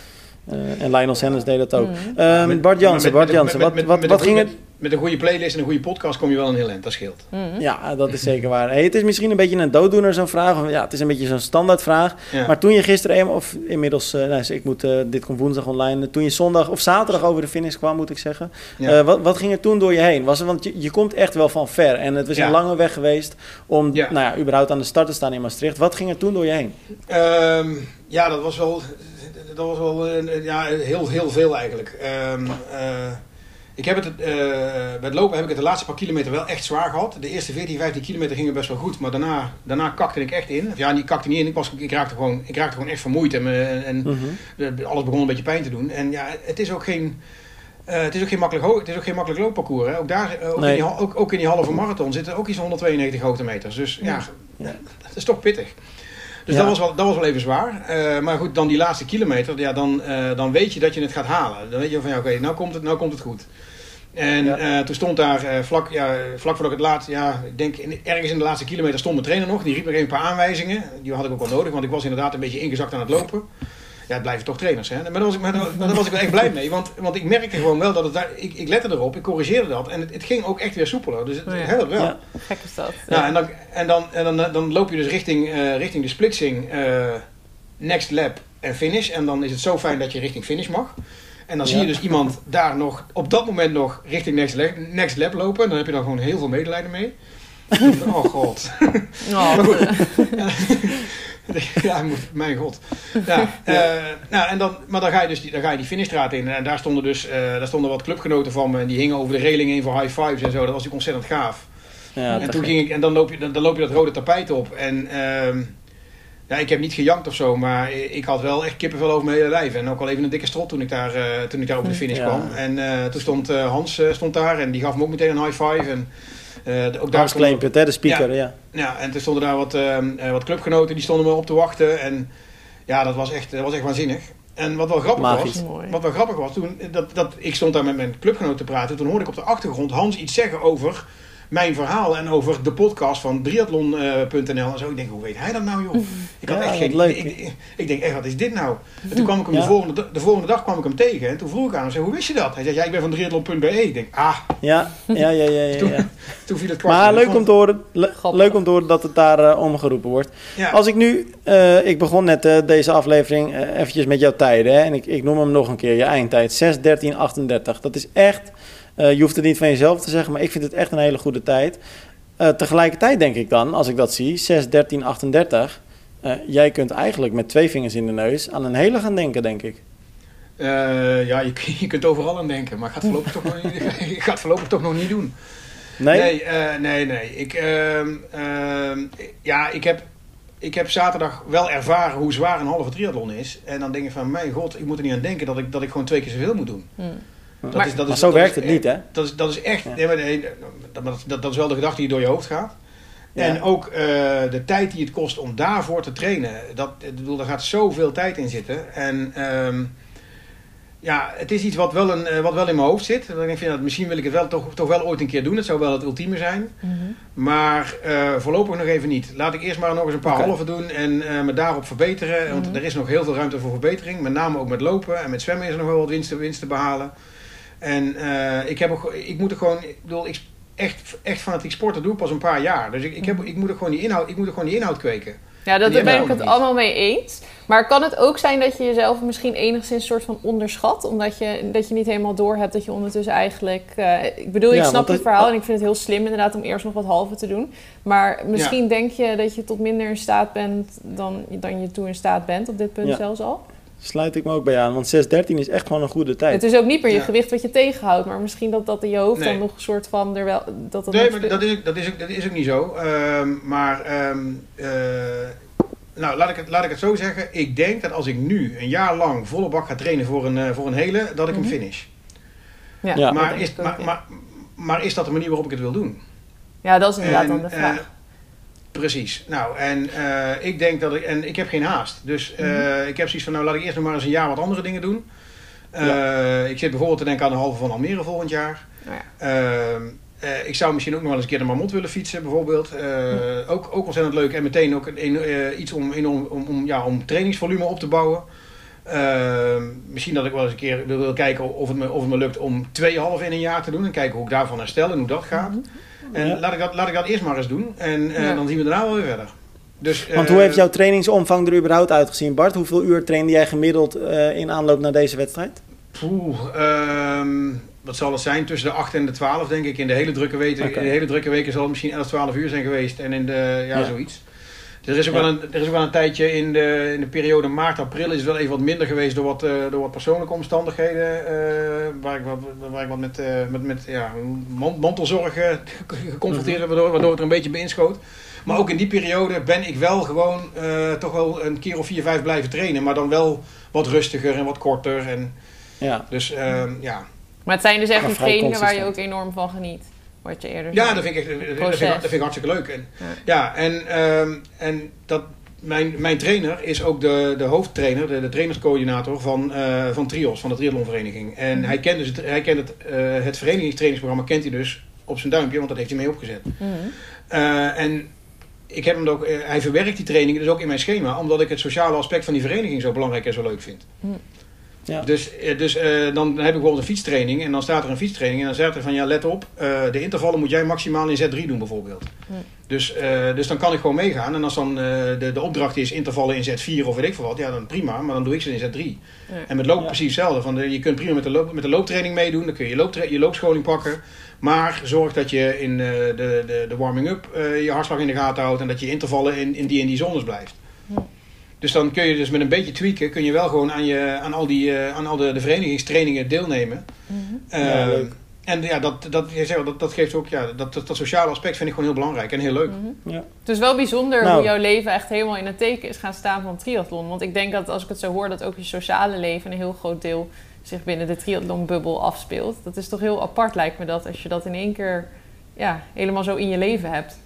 Eh, en Lionel Sanders deed dat ook. Mhm. Ehm, Met- Bart Jansen, met- Bart met- Jansen. met- Wat, met- wat, met wat ging het... Met een goede playlist en een goede podcast kom je wel een heel eind, dat scheelt. Mhm. Ja, dat is zeker waar. Hey, het is misschien een beetje een dooddoener, zo'n vraag. Of, Ja, het is een beetje zo'n standaardvraag. Ja. Maar toen je gisteren, eenmaal- of inmiddels, eh, nou, ik moet, eh, dit komt woensdag online. Toen je zondag of zaterdag over de finish kwam, moet ik zeggen. Ja. Eh, wat, wat ging er toen door je heen? Was er, want je, je komt echt wel van ver. En het was Ja. een lange weg geweest om Ja. nou ja, überhaupt aan de start te staan in Maastricht. Wat ging er toen door je heen? Ehm, ja, dat was wel, dat was wel ja, heel, heel veel eigenlijk. Ehm, eh, ik heb het, eh, bij het lopen heb ik het de laatste paar kilometer wel echt zwaar gehad. De eerste 14, 15 kilometer gingen best wel goed, maar daarna, daarna kakte ik echt in. Of ja, niet kakte niet in, ik, was, ik, raakte, gewoon, ik raakte gewoon echt vermoeid en, me- en Mhm. alles begon een beetje pijn te doen. En ja, het is ook geen... eh, het, is ook geen makkelijk het is ook geen makkelijk loopparcours. Hè. Ook, daar, eh, ook, Nee. in die, ook, ook in die halve marathon zitten ook iets van 192 hoogtemeters. Dus ja, Ja. dat is toch pittig. Dus Ja. dat, was wel, dat was wel even zwaar. Eh, maar goed, dan die laatste kilometer, ja, dan, eh, dan weet je dat je het gaat halen. Dan weet je van ja, oké, nou, komt het, nou komt het goed. En Ja. eh, toen stond daar vlak, ja, vlak voordat ik het laatste, ja, ik denk in, ergens in de laatste kilometer stond mijn trainer nog. Die riep nog even een paar aanwijzingen. Die had ik ook wel nodig, want ik was inderdaad een beetje ingezakt aan het lopen. Ja, het blijven toch trainers, hè. Maar daar was ik, maar daar was ik wel echt blij mee. Want, want ik merkte gewoon wel dat het daar, ik, ik lette erop, ik corrigeerde dat. En het, het ging ook echt weer soepeler. Dus het Oh ja. helpt wel. Ja. Gek is dat. Nou, en dan, en dan, en dan, dan loop je dus richting, eh, richting de splitsing, eh, next lap en finish. En dan is het zo fijn dat je richting finish mag. En dan zie je Ja. dus iemand daar nog, op dat moment nog, richting next lap, next lap lopen. En dan heb je dan gewoon heel veel medelijden mee. *laughs* oh god. Oh. *laughs* *laughs* ja, mijn god. *laughs* Ja, eh, nou, en dan, maar dan ga je dus die, dan ga je die finishstraat in. En daar stonden dus eh, daar stonden wat clubgenoten van me. En die hingen over de reling heen voor high fives en zo. Dat was natuurlijk ontzettend gaaf. Ja, en toen ging ik, en dan loop je, dan, dan loop je dat rode tapijt op. En ehm, ja, ik heb niet gejankt of zo, maar ik had wel echt kippenvel over mijn hele lijf. En ook al even een dikke strot toen ik daar, eh, toen ik daar over de finish Ja. kwam. En eh, toen stond eh, Hans eh, stond daar en die gaf me ook meteen een high five. En, de- ook daar hè, de speaker. Ja. ja, en toen stonden daar wat, ehm, eh, wat clubgenoten, die stonden me op te wachten. En ja, dat was echt, dat was echt waanzinnig. En wat wel grappig Magisch. was, wat wel grappig was, toen, dat, dat, ik stond daar met mijn clubgenoten te praten. Toen hoorde ik op de achtergrond Hans iets zeggen over mijn verhaal en over de podcast van triathlon.nl en zo. Ik denk, hoe weet hij dat nou, joh? Ik had Ja, echt geen leuk. Ik, ik, ik denk, echt, wat is dit nou? En toen kwam ik hem de, volgende, de volgende dag kwam ik hem tegen. En toen vroeg ik aan hem, zei, hoe wist je dat? Hij zei, ja, ik ben van triathlon.be. Ik denk, ah, Ja, ja, ja, ja, ja, toen, ja. *laughs* toen viel het kwartje. Maar leuk om, te horen, le- leuk om te horen dat het daar eh, omgeroepen wordt. Ja. Als ik nu, eh, ik begon net eh, deze aflevering eh, eventjes met jouw tijden. Hè, en ik, ik noem hem nog een keer, je eindtijd. 6, 13, 38. Dat is echt, eh, je hoeft het niet van jezelf te zeggen, maar ik vind het echt een hele goede tijd. Eh, tegelijkertijd denk ik dan, als ik dat zie, 6, 13, 38. eh, jij kunt eigenlijk met twee vingers in de neus aan een hele gaan denken, denk ik. Eh, ja, je, *laughs* je kunt overal aan denken, maar ik ga het voorlopig toch nog niet, ik ga het voorlopig toch nog niet doen. Nee? Nee, eh, nee, nee. Ik, ehm, ehm, ja, ik heb, ik heb zaterdag wel ervaren hoe zwaar een halve triathlon is. En dan denk ik van, mijn god, ik moet er niet aan denken dat ik, dat ik gewoon twee keer zoveel moet doen. Hm. Dat maar is- dat maar is- zo dat werkt is het niet, hè? Dat is, dat is echt, Ja. nee, maar nee, dat, dat, is wel de gedachte die door je hoofd gaat. Ja. En ook eh, de tijd die het kost om daarvoor te trainen. Dat, ik bedoel, daar gaat zoveel tijd in zitten. En ehm, ja, het is iets wat wel, een, eh, wat wel in mijn hoofd zit. Dat ik vind dat misschien wil ik het wel, toch, toch wel ooit een keer doen. Het zou wel het ultieme zijn. Mhm. Maar eh, voorlopig nog even niet. Laat ik eerst maar nog eens een paar Oké. halve doen en eh, me daarop verbeteren. Want Mhm. er is nog heel veel ruimte voor verbetering. Met name ook met lopen en met zwemmen is er nog wel wat winst te behalen. En eh, ik, heb ook, ik moet er gewoon, ik bedoel, ik echt, echt fanatiek sporten doe ik pas een paar jaar. Dus ik, ik, heb, ik, moet er gewoon die inhoud, ik moet er gewoon die inhoud kweken. Ja, dat, ben ik het allemaal mee eens. Maar kan het ook zijn dat je jezelf misschien enigszins soort van onderschat? Omdat je, dat je niet helemaal door hebt dat je ondertussen eigenlijk... eh, ik bedoel, ik snap het verhaal en ik vind het heel slim inderdaad om eerst nog wat halve te doen. Maar misschien denk je dat je tot minder in staat bent dan, dan je toen in staat bent op dit punt Ja. zelfs al. Sluit ik me ook bij aan, want 6.13 is echt gewoon een goede tijd. Het is ook niet meer je Ja. gewicht wat je tegenhoudt, maar misschien dat dat in je hoofd Nee. dan nog een soort van er wel... Dat dat Nee, maar dat is, ook- dat, is ook, dat is ook niet zo. Ehm, maar ehm, eh, nou, laat ik, het, laat ik het zo zeggen. Ik denk dat als ik nu een jaar lang volle bak ga trainen voor een, eh, voor een hele, dat ik Mhm. hem finish. Ja, Maar is, ook, maar, ja. maar, maar is dat de manier waarop ik het wil doen? Ja, dat is inderdaad En, dan de vraag. Precies. Nou, en eh, ik denk dat ik... En ik heb geen haast. Dus eh, Mhm. ik heb zoiets van, nou laat ik eerst nog maar eens een jaar wat andere dingen doen. Eh, Ik zit bijvoorbeeld te denken aan de halve van Almere volgend jaar. Nou ja. Ehm, eh, ik zou misschien ook nog wel eens een keer naar Marmont willen fietsen, bijvoorbeeld. Eh, ook, ook ontzettend leuk en meteen ook een, iets om, enorm- om, om, ja, om trainingsvolume op te bouwen. Ehm, misschien dat ik wel eens een keer wil, wil kijken of het, me, of het me lukt om twee halve in een jaar te doen. En kijken hoe ik daarvan herstel en hoe dat gaat. Mhm. En Ja. laat, ik dat, laat ik dat eerst maar eens doen. En eh, dan zien we daarna wel weer verder. Dus, Want eh, hoe heeft jouw trainingsomvang er überhaupt uitgezien, Bart? Hoeveel uur trainde jij gemiddeld eh, in aanloop naar deze wedstrijd? Poeh, ehm, wat zal het zijn? Tussen de 8 en de 12, denk ik. In de hele drukke weken, in de hele drukke weken zal het misschien 11, 12 uur zijn geweest. En in de, Ja. zoiets. Er is, ook Ja. wel een, er is ook wel een tijdje in de, in de periode maart, april is het wel even wat minder geweest door wat, eh, door wat persoonlijke omstandigheden. eh, waar ik wat, waar ik wat met, eh, met, met ja, man- mantelzorg geconfronteerd werd, waardoor, waardoor het er een beetje bij inschoot. Maar ook in die periode ben ik wel gewoon eh, toch wel een keer of vier, vijf blijven trainen. Maar dan wel wat rustiger en wat korter. En, Ja, dus ehm, ja, Maar het zijn dus echt Maar trainingen waar je ook enorm van geniet. Wat je eerder Ja, zei. dat vind ik, echt, dat vind ik, dat vind ik hartstikke leuk. En, Ja. ja. en, ehm, en dat, mijn, mijn trainer is ook de, de hoofdtrainer, de, de trainerscoördinator van, eh, van Trios, van de triathlonvereniging. En Mhm. hij kent, dus het, hij kent het, eh, het verenigingstrainingsprogramma kent hij dus op zijn duimpje, want dat heeft hij mee opgezet. Mhm. Eh, en ik heb hem ook, hij verwerkt die trainingen dus ook in mijn schema, omdat ik het sociale aspect van die vereniging zo belangrijk en zo leuk vind. Ja. Dus, eh, dus eh, dan heb ik bijvoorbeeld een fietstraining en dan staat er een fietstraining en dan zegt er van ja, let op, eh, de intervallen moet jij maximaal in Z3 doen bijvoorbeeld. Dus, eh, dus dan kan ik gewoon meegaan en als dan eh, de, de opdracht is intervallen in Z4 of weet ik veel wat, ja dan prima, maar dan doe ik ze in Z3. Ja. En met lopen Ja. precies hetzelfde. Van de, je kunt prima met de, loop, met de looptraining meedoen, dan kun je je, looptra- je loopscholing pakken. Maar zorg dat je in eh, de, de, de warming-up eh, je hartslag in de gaten houdt en dat je intervallen in, in die en die zones blijft. Ja. Dus dan kun je dus met een beetje tweaken, kun je wel gewoon aan, je, aan al, die, eh, aan al de, de verenigingstrainingen deelnemen. Mhm. Eh, Ja, leuk. En ja, dat, dat, je zegt, dat, dat geeft ook, ja, dat, dat, dat sociale aspect vind ik gewoon heel belangrijk en heel leuk. Mhm. Ja. Het is wel bijzonder Nou. hoe jouw leven echt helemaal in het teken is gaan staan van triathlon. Want ik denk dat als ik het zo hoor, dat ook je sociale leven een heel groot deel zich binnen de triathlonbubbel afspeelt. Dat is toch heel apart lijkt me dat, als je dat in één keer ja, helemaal zo in je leven hebt.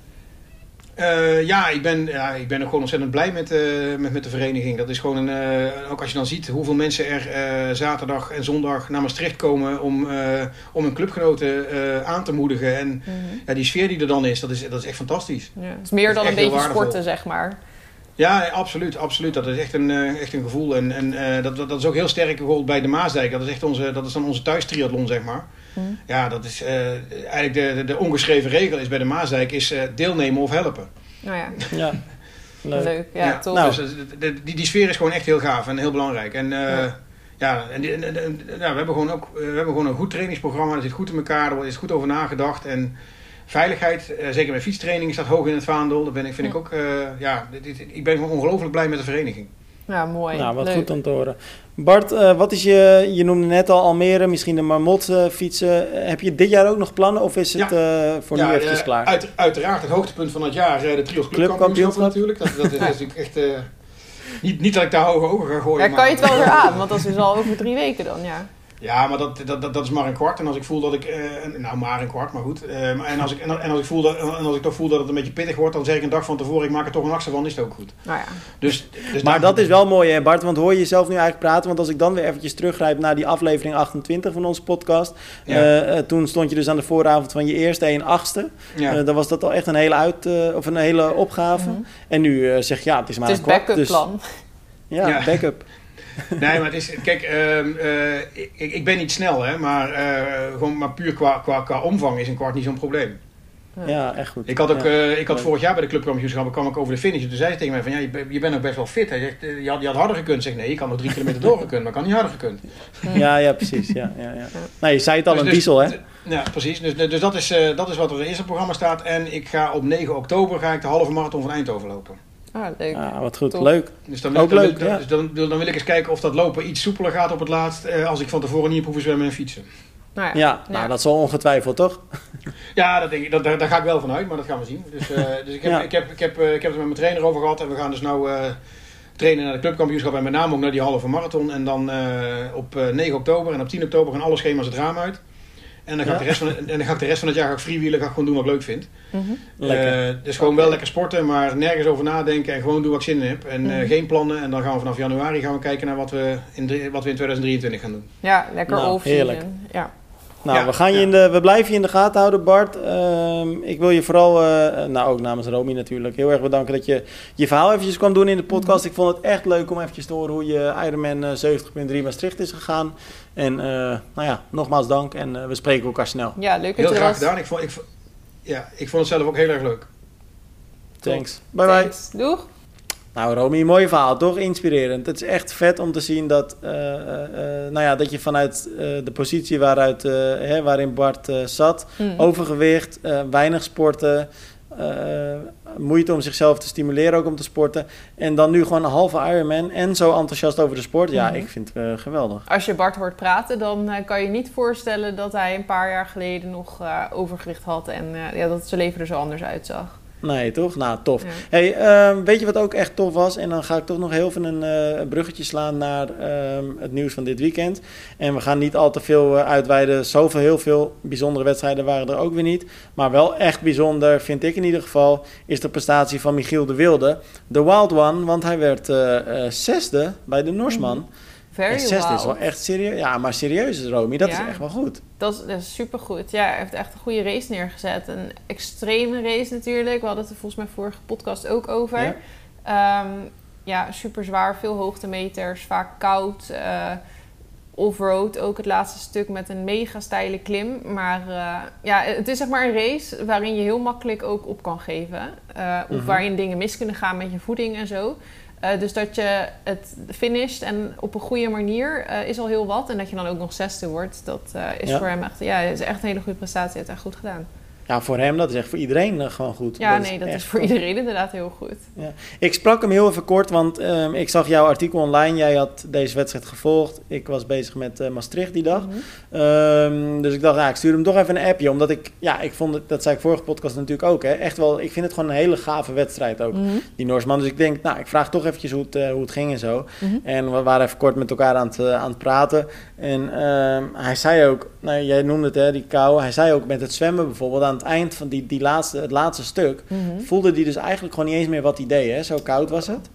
Eh, ja, ik ben, ja, ik ben ook gewoon ontzettend blij met, eh, met, met de vereniging. Dat is gewoon een, eh, ook als je dan ziet hoeveel mensen er zaterdag en zondag naar Maastricht komen om, om hun clubgenoten aan te moedigen. En ja, die sfeer die er dan is, dat is, dat is echt fantastisch. Ja, het is meer dan is een beetje sporten, zeg maar. Ja, absoluut, absoluut. Dat is echt een, echt een gevoel. En, en dat, dat, dat is ook heel sterk bijvoorbeeld bij de Maasdijk. Dat is echt onze, dat is dan onze thuistriathlon, zeg maar. Hm. Ja, dat is eh, eigenlijk de, de, de ongeschreven regel is bij de Maasdijk is eh, deelnemen of helpen. Nou ja, ja. *laughs* Leuk. leuk. Ja, tof. Nou. Dus de- de- die, die sfeer is gewoon echt heel gaaf en heel belangrijk. En eh, Ja. ja, en, die- en- en- en- ja, we, hebben gewoon ook, eh, we hebben gewoon een goed trainingsprogramma. Er zit goed in elkaar, er is goed over nagedacht. En veiligheid, eh, zeker bij fietstraining, staat hoog in het vaandel. Daar ben ik, vind ik Ja. ook, eh, ja, dit- dit- ik ben gewoon ongelooflijk blij met de vereniging. Ja, mooi. Nou, wat leuk. goed om te horen. Bart, eh, wat is je, je noemde net al Almere, misschien de Marmot eh, fietsen. Heb je dit jaar ook nog plannen of is het eh, voor nu eventjes eh, klaar? Uit, uiteraard het hoogtepunt van het jaar, eh, de Trios Clubkampioenschap. natuurlijk. Dat, dat is *laughs* natuurlijk echt... eh, niet, niet dat ik daar hoge ogen ga gooien. Ja, kan je het wel weer aan, *laughs* want dat is dus al over drie weken dan, ja. Ja, maar dat, dat, dat, dat is maar een kwart. En als ik voel dat ik... eh, nou, maar een kwart, maar goed. Eh, en, als ik, en, en als ik voel dat, en als ik toch voel dat het een beetje pittig wordt... dan zeg ik een dag van tevoren... ik maak er toch een achtste van, is het ook goed. Nou ja. Dus, dus Maar dat is wel mooi hè Bart, want hoor je jezelf nu eigenlijk praten? Want als ik dan weer eventjes teruggrijp naar die aflevering 28 van onze podcast. Ja. eh, eh, toen stond je dus aan de vooravond van je eerste en achtste. Ja. Dan was dat al echt een hele, uit, eh, of een hele opgave. Mhm. En nu eh, zeg je ja, het is maar Het is een kwart. backup dus- plan. Ja, Ja. backup. *laughs* Nee, maar het is... Kijk, ehm, eh, ik, ik ben niet snel, hè. Maar, eh, gewoon, maar puur qua, qua, qua omvang is een kwart niet zo'n probleem. Ja, echt goed. Ik had, ook, Ja. eh, ik had vorig jaar bij de clubkampioenschap kwam ik over de finish. En toen zei hij tegen mij van, ja, je, ben- je bent nog best wel fit. Hij zegt, je had, je had harder gekund. Ik zeg, nee, ik kan nog drie kilometer doorgekund, maar ik kan niet harder gekund. *laughs* Ja, ja, precies. Ja, ja, ja. Nou, je zei het al, Dus- een dus- diesel, hè? Ja, precies. Dus, dus dat, is, eh, dat is wat er in het programma staat. En ik ga op 9 oktober ga ik de halve marathon van Eindhoven lopen. Ah, leuk. Ja, wat goed. Top. Leuk. Dus dan wil, Ook dan, leuk, dan- ja. dus dan, wil- dan wil ik eens kijken of dat lopen iets soepeler gaat op het laatst. eh, als ik van tevoren niet heb hoeven zwemmen en fietsen. Nou ja. Ja, nou, dat zal ongetwijfeld, toch? Ja, dat denk ik, dat, daar, daar ga ik wel van uit, maar dat gaan we zien. Dus, eh, dus ik, heb, Ja. ik, heb, ik, heb, eh, ik heb het met mijn trainer over gehad. En we gaan dus nou eh, trainen naar de clubkampioenschap. En met name ook naar die halve marathon. En dan eh, op eh, 9 oktober en op 10 oktober gaan alle schema's het raam uit. En dan, ga ik Ja. de rest van, het- en dan ga ik de rest van het jaar ga ik freewheelen. Ga ik gewoon doen wat ik leuk vind. Mhm. Eh, dus gewoon wel lekker sporten, maar nergens over nadenken. En gewoon doen wat ik zin in heb. En eh, Mhm. geen plannen. En dan gaan we vanaf januari gaan we kijken naar wat we in, wat we in 2023 gaan doen. Ja, lekker Nou, off-season. heerlijk. Ja. Nou, Ja, we, gaan je ja. in de, we blijven je in de gaten houden, Bart. Ehm, ik wil je vooral, eh, nou ook namens Romy natuurlijk, heel erg bedanken dat je je verhaal eventjes kwam doen in de podcast. Ik vond het echt leuk om eventjes te horen hoe je Ironman eh, 70.3 Maastricht is gegaan. En eh, nou ja, nogmaals dank en eh, we spreken elkaar snel. ja, leuk dat Heel je graag was. gedaan. Ik vond, ik, vond- ja, ik vond het zelf ook heel erg leuk. Thanks. Bye bye. Thanks. Doeg. Nou, Romy, mooi verhaal, toch? Inspirerend. Het is echt vet om te zien dat, eh, eh, eh, nou ja, dat je vanuit de positie waaruit, hè, waarin Bart zat, Mm. overgewicht, weinig sporten, moeite om zichzelf te stimuleren ook om te sporten. En dan nu gewoon een halve Ironman en zo enthousiast over de sport. Ja, Mhm. ik vind het geweldig. Als je Bart hoort praten, dan kan je niet voorstellen dat hij een paar jaar geleden nog overgewicht had en ja, dat zijn leven er zo anders uitzag. Nee, toch? Nou, tof. Ja. Hey, ehm, weet je wat ook echt tof was? En dan ga ik toch nog heel even een eh, bruggetje slaan naar ehm, het nieuws van dit weekend. En we gaan niet al te veel eh, uitweiden. Zoveel, heel veel bijzondere wedstrijden waren er ook weer niet. Maar wel echt bijzonder, vind ik in ieder geval, is de prestatie van Michiel de Wilde. De Wild One, want hij werd eh, zesde bij de Norsman. Very is wel echt serieus. Ja, maar serieus is Romy, dat Ja. is echt wel goed. Dat is, dat is supergoed. Ja, hij heeft echt een goede race neergezet. Een extreme race natuurlijk. We hadden het er volgens mij vorige podcast ook over. Ja. Ja, ja super zwaar. Veel hoogtemeters. Vaak koud. eh, Off-road ook het laatste stuk met een mega steile klim. Maar eh, ja, het is zeg maar een race waarin je heel makkelijk ook op kan geven. Eh, Of Mhm. waarin dingen mis kunnen gaan met je voeding en zo. Eh, dus dat je het finisht en op een goede manier eh, is al heel wat. En dat je dan ook nog zesde wordt, dat eh, is Ja. voor hem echt, ja, is echt een hele goede prestatie. Hij heeft echt goed gedaan. Ja, voor hem, dat is echt voor iedereen eh, gewoon goed. Ja, Dat nee, dat is voor goed. iedereen inderdaad heel goed. Ik sprak hem heel even kort, want ehm, ik zag jouw artikel online. Jij had deze wedstrijd gevolgd. Ik was bezig met eh, Maastricht die dag. Mhm. Ehm, dus ik dacht, ja, ik stuur hem toch even een appje. Omdat ik, ja, ik vond het, dat zei ik vorige podcast natuurlijk ook, hè, echt wel, ik vind het gewoon een hele gave wedstrijd ook, Mhm. die Noorsman. Dus ik denk, nou, ik vraag toch eventjes hoe het, eh, hoe het ging en zo. Mhm. En we waren even kort met elkaar aan het, aan het praten. En ehm, hij zei ook, nou, jij noemde het, hè, die kou. Hij zei ook met het zwemmen bijvoorbeeld, aan het eind van die, die laatste, het laatste stuk, Mhm. voelde hij dus eigenlijk gewoon niet eens meer wat hij deed, hè. Zo koud was het.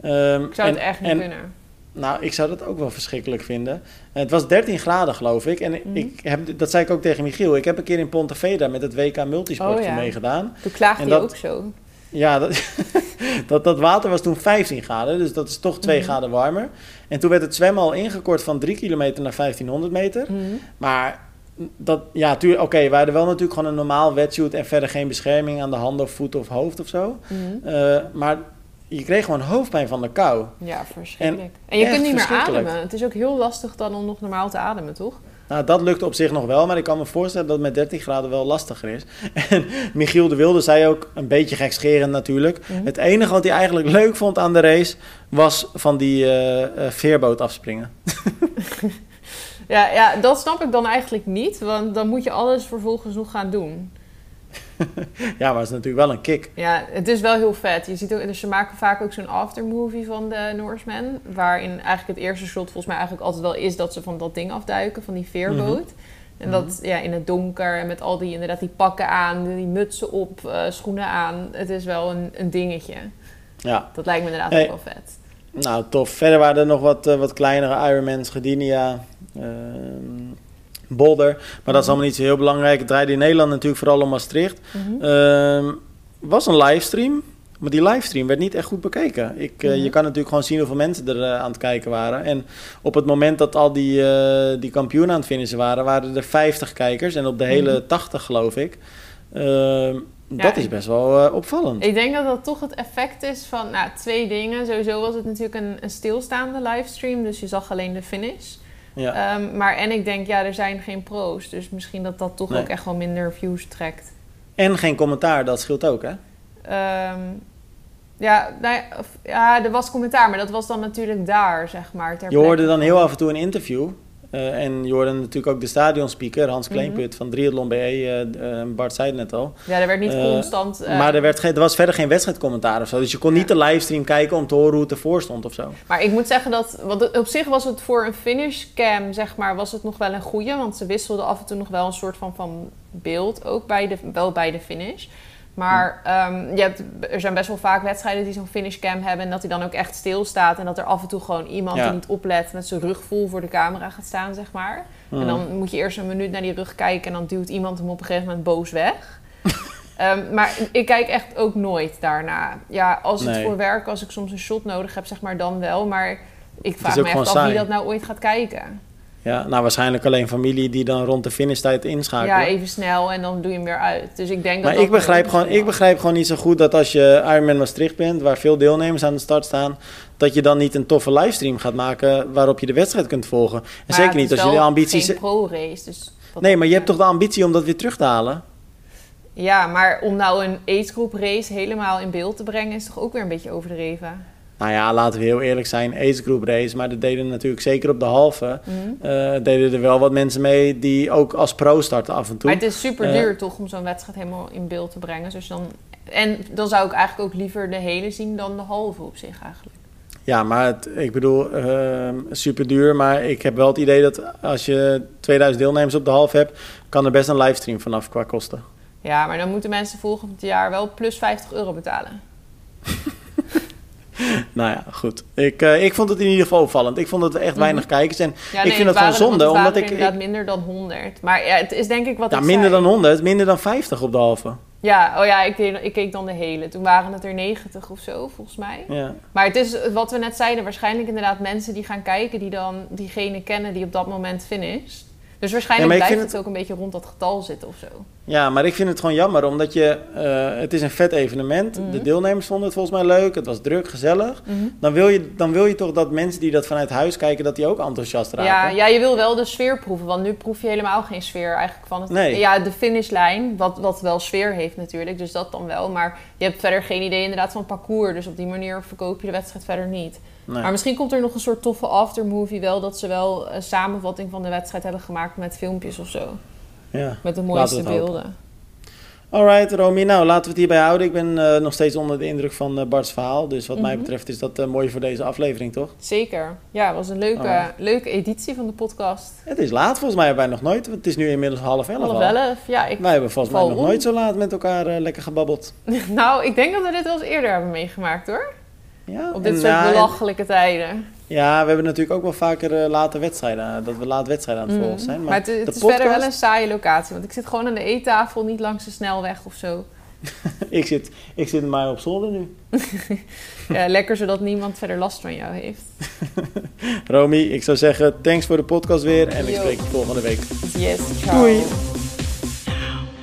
Ehm, Ik zou het echt niet en- kunnen. nou, ik zou dat ook wel verschrikkelijk vinden. Het was 13 graden, geloof ik. En Mhm. ik heb, dat zei ik ook tegen Michiel. Ik heb een keer in Ponte Vedra met het WK Multisport Oh, ja. meegedaan. Toen klaagde en hij ook zo. Ja, dat, *laughs* dat, dat water was toen 15 graden. Dus dat is toch 2 Mhm. graden warmer. En toen werd het zwemmen al ingekort van 3 kilometer naar 1500 meter. Mhm. Maar dat, ja, oké, we hadden wel natuurlijk gewoon een normaal wetsuit en verder geen bescherming aan de handen of voeten of hoofd of zo. Mhm. Eh, maar je kreeg gewoon hoofdpijn van de kou. Ja, verschrikkelijk. En, je echt kunt niet meer ademen. Het is ook heel lastig dan om nog normaal te ademen, toch? Nou, dat lukte op zich nog wel, maar ik kan me voorstellen dat het met 13 graden wel lastiger is. En Michiel de Wilde zei ook, een beetje gekscherend natuurlijk. Mhm. Het enige wat hij eigenlijk leuk vond aan de race was van die eh, eh, veerboot afspringen. *laughs* Ja, ja, dat snap ik dan eigenlijk niet. Want dan moet je alles vervolgens nog gaan doen. *laughs* Ja, maar het is natuurlijk wel een kick. Ja, het is wel heel vet. Je ziet ook, dus ze maken vaak ook zo'n aftermovie van de Norseman. Waarin eigenlijk het eerste shot volgens mij eigenlijk altijd wel is dat ze van dat ding afduiken, van die veerboot. En dat ja, in het donker en met al die inderdaad die pakken aan, die mutsen op, eh, schoenen aan. Het is wel een, een dingetje. Ja, Dat lijkt me inderdaad Hey. ook wel vet. nou tof. Verder waren er nog wat, eh, wat kleinere Ironmans, Gdynia, ehm Boulder. Maar dat is allemaal niet zo heel belangrijk. Het draaide in Nederland natuurlijk vooral om Maastricht. Mhm. Ehm was een livestream, maar die livestream werd niet echt goed bekeken. Ik, eh, Mhm. Je kan natuurlijk gewoon zien hoeveel mensen er eh, aan het kijken waren. En op het moment dat al die, eh, die kampioenen aan het finishen waren, waren er 50 kijkers. En op de hele Mhm. 80 geloof ik, Ehm, dat is best wel uh, opvallend. Ik denk dat dat toch het effect is van nou, twee dingen. Sowieso was het natuurlijk een, een stilstaande livestream, dus je zag alleen de finish. Ja. Um, maar en ik denk, ja, er zijn geen pro's. Dus misschien dat dat toch ook echt wel minder views trekt. En geen commentaar, dat scheelt ook, hè? Um, ja, nou ja, ja, er was commentaar, maar dat was dan natuurlijk daar, zeg maar. je hoorde dan heel af en toe een interview. Uh, en je hoorde natuurlijk ook de stadionspeaker, Hans mhm. Kleinput mm -hmm. van Triathlon BE. Uh, uh, Bart zei het net al. Ja, er werd niet constant... maar er, werd geen, er was verder geen wedstrijdcommentaar of zo. Dus je kon niet de livestream kijken om te horen hoe het ervoor stond of zo. Maar ik moet zeggen dat... Want op zich was het voor een finishcam, zeg maar, was het nog wel een goede. Want ze wisselden af en toe nog wel een soort van, van beeld, ook bij de, wel bij de finish. Maar um, je hebt, er zijn best wel vaak wedstrijden die zo'n finishcam hebben. En dat hij dan ook echt stilstaat. En dat er af en toe gewoon iemand die niet oplet met zijn rug vol voor de camera gaat staan, zeg maar. En dan moet je eerst een minuut naar die rug kijken. En dan duwt iemand hem op een gegeven moment boos weg. um, *laughs* maar ik kijk echt ook nooit daarna. Ja, als het voor werk, als ik soms een shot nodig heb, zeg maar dan wel. Maar ik vraag me echt af wie dat nou ooit gaat kijken. Ja, nou waarschijnlijk alleen familie die dan rond de finishtijd inschakelen. Ja, even snel en dan doe je hem weer uit. Dus ik denk maar dat ik begrijp, gewoon, ik begrijp gewoon niet zo goed dat als je Ironman Maastricht bent, waar veel deelnemers aan de start staan, dat je dan niet een toffe livestream gaat maken waarop je de wedstrijd kunt volgen. En zeker niet als je de ambities... Het pro-race, dus... Nee, maar je hebt toch de ambitie om dat weer terug te halen? Ja, maar om nou een age race helemaal in beeld te brengen is toch ook weer een beetje overdreven? Nou ja, laten we heel eerlijk zijn, Ace Group race. Maar dat deden natuurlijk zeker op de halve. Mm deden er wel wat mensen mee die ook als pro starten af en toe. Maar het is super duur uh, toch om zo'n wedstrijd helemaal in beeld te brengen. Dus dan, en dan zou ik eigenlijk ook liever de hele zien dan de halve op zich eigenlijk. Ja, maar het, ik bedoel, uh, super duur. Maar ik heb wel het idee dat als je 2000 deelnemers op de halve hebt, kan er best een livestream vanaf qua kosten. Ja, maar dan moeten mensen volgend jaar wel plus 50 euro betalen. *laughs* *laughs* nou ja, goed. Ik, uh, ik vond het in ieder geval opvallend. Ik vond het echt mhm. weinig kijkers. En ja, ik vind het gewoon zonde. Het omdat ik inderdaad minder dan 100. Maar ja, het is denk ik wat. Ja, ik minder zei. dan 100, minder dan 50 op de halve. Ja, oh ja, ik, ik keek dan de hele. Toen waren het er 90 of zo, volgens mij. Ja. Maar het is wat we net zeiden, waarschijnlijk inderdaad mensen die gaan kijken, die dan diegene kennen die op dat moment finisht. Dus waarschijnlijk ja, blijft het, het ook een beetje rond dat getal zitten of zo. Ja, maar ik vind het gewoon jammer, omdat je... Uh, het is een vet evenement. Mm -hmm. De deelnemers vonden het volgens mij leuk. Het was druk, gezellig. Mm -hmm. dan, wil je, dan wil je toch dat mensen die dat vanuit huis kijken... dat die ook enthousiast raken. Ja, ja, je wil wel de sfeer proeven. Want nu proef je helemaal geen sfeer eigenlijk van het... Nee. Ja, de finishlijn, wat, wat wel sfeer heeft natuurlijk. Dus dat dan wel. Maar je hebt verder geen idee inderdaad van parcours. Dus op die manier verkoop je de wedstrijd verder niet. Nee. Maar misschien komt er nog een soort toffe aftermovie wel... dat ze wel een samenvatting van de wedstrijd hebben gemaakt met filmpjes of zo. Ja, met de mooiste beelden. Alright, Romy. Nou, laten we het hierbij houden. Ik ben uh, nog steeds onder de indruk van uh, Bart's verhaal. Dus wat mm -hmm. mij betreft is dat uh, mooi voor deze aflevering, toch? Zeker. Ja, het was een leuke, leuke editie van de podcast. Het is laat, volgens mij hebben wij nog nooit. Het is nu inmiddels half elf Half elf, ja. Ik wij hebben volgens mij nog om. nooit zo laat met elkaar lekker gebabbeld. *laughs* nou, ik denk dat we dit wel eens eerder hebben meegemaakt, hoor. Ja, Op dit soort nou, belachelijke tijden. Ja, we hebben natuurlijk ook wel vaker uh, late wedstrijden, dat we laat wedstrijden aan het volgen zijn. Maar, maar het, het is podcast... verder wel een saaie locatie, want ik zit gewoon aan de eettafel, niet langs de snelweg of zo. *laughs* ik, zit, ik zit maar op zolder nu. *laughs* ja, lekker zodat niemand verder last van jou heeft. *laughs* Romy, ik zou zeggen, thanks voor de podcast weer en ik spreek je volgende week. Yes, ciao. Doei!